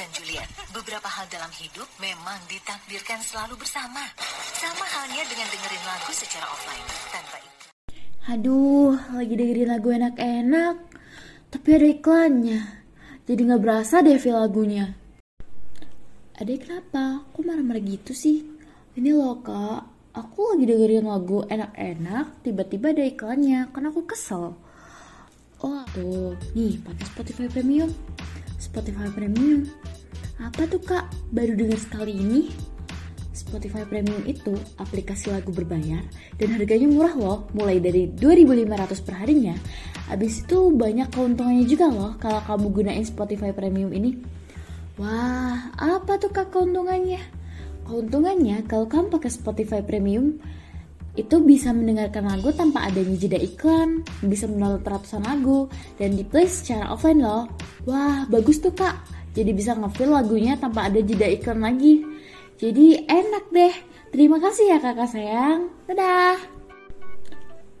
dan Juliet, beberapa hal dalam hidup memang ditakdirkan selalu bersama. Sama halnya dengan dengerin lagu secara offline, tanpa iklan. Aduh, lagi dengerin lagu enak-enak, tapi ada iklannya. Jadi nggak berasa deh feel lagunya. Adek kenapa? Kok marah-marah gitu sih? Ini loh kak, aku lagi dengerin lagu enak-enak, tiba-tiba ada iklannya, kan aku kesel. Oh tuh, nih pakai Spotify Premium. Spotify Premium. Apa tuh kak? Baru dengar sekali ini. Spotify Premium itu aplikasi lagu berbayar dan harganya murah loh, mulai dari 2.500 per harinya. Abis itu banyak keuntungannya juga loh kalau kamu gunain Spotify Premium ini. Wah, apa tuh kak keuntungannya? Keuntungannya kalau kamu pakai Spotify Premium, itu bisa mendengarkan lagu tanpa adanya jeda iklan, bisa mendownload ratusan lagu, dan di play secara offline loh. Wah, bagus tuh kak. Jadi bisa ngefeel lagunya tanpa ada jeda iklan lagi. Jadi enak deh. Terima kasih ya kakak sayang. Dadah.